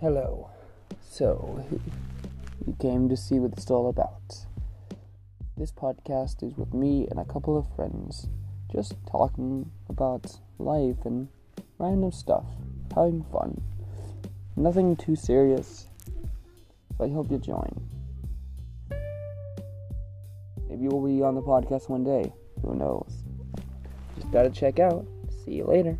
Hello. So, you came to see what it's all about. This podcast is with me and a couple of friends, just talking about life and random stuff, having fun. Nothing too serious, but I hope you join. Maybe we'll be on the podcast one day. Who knows? Just gotta check out. See you later.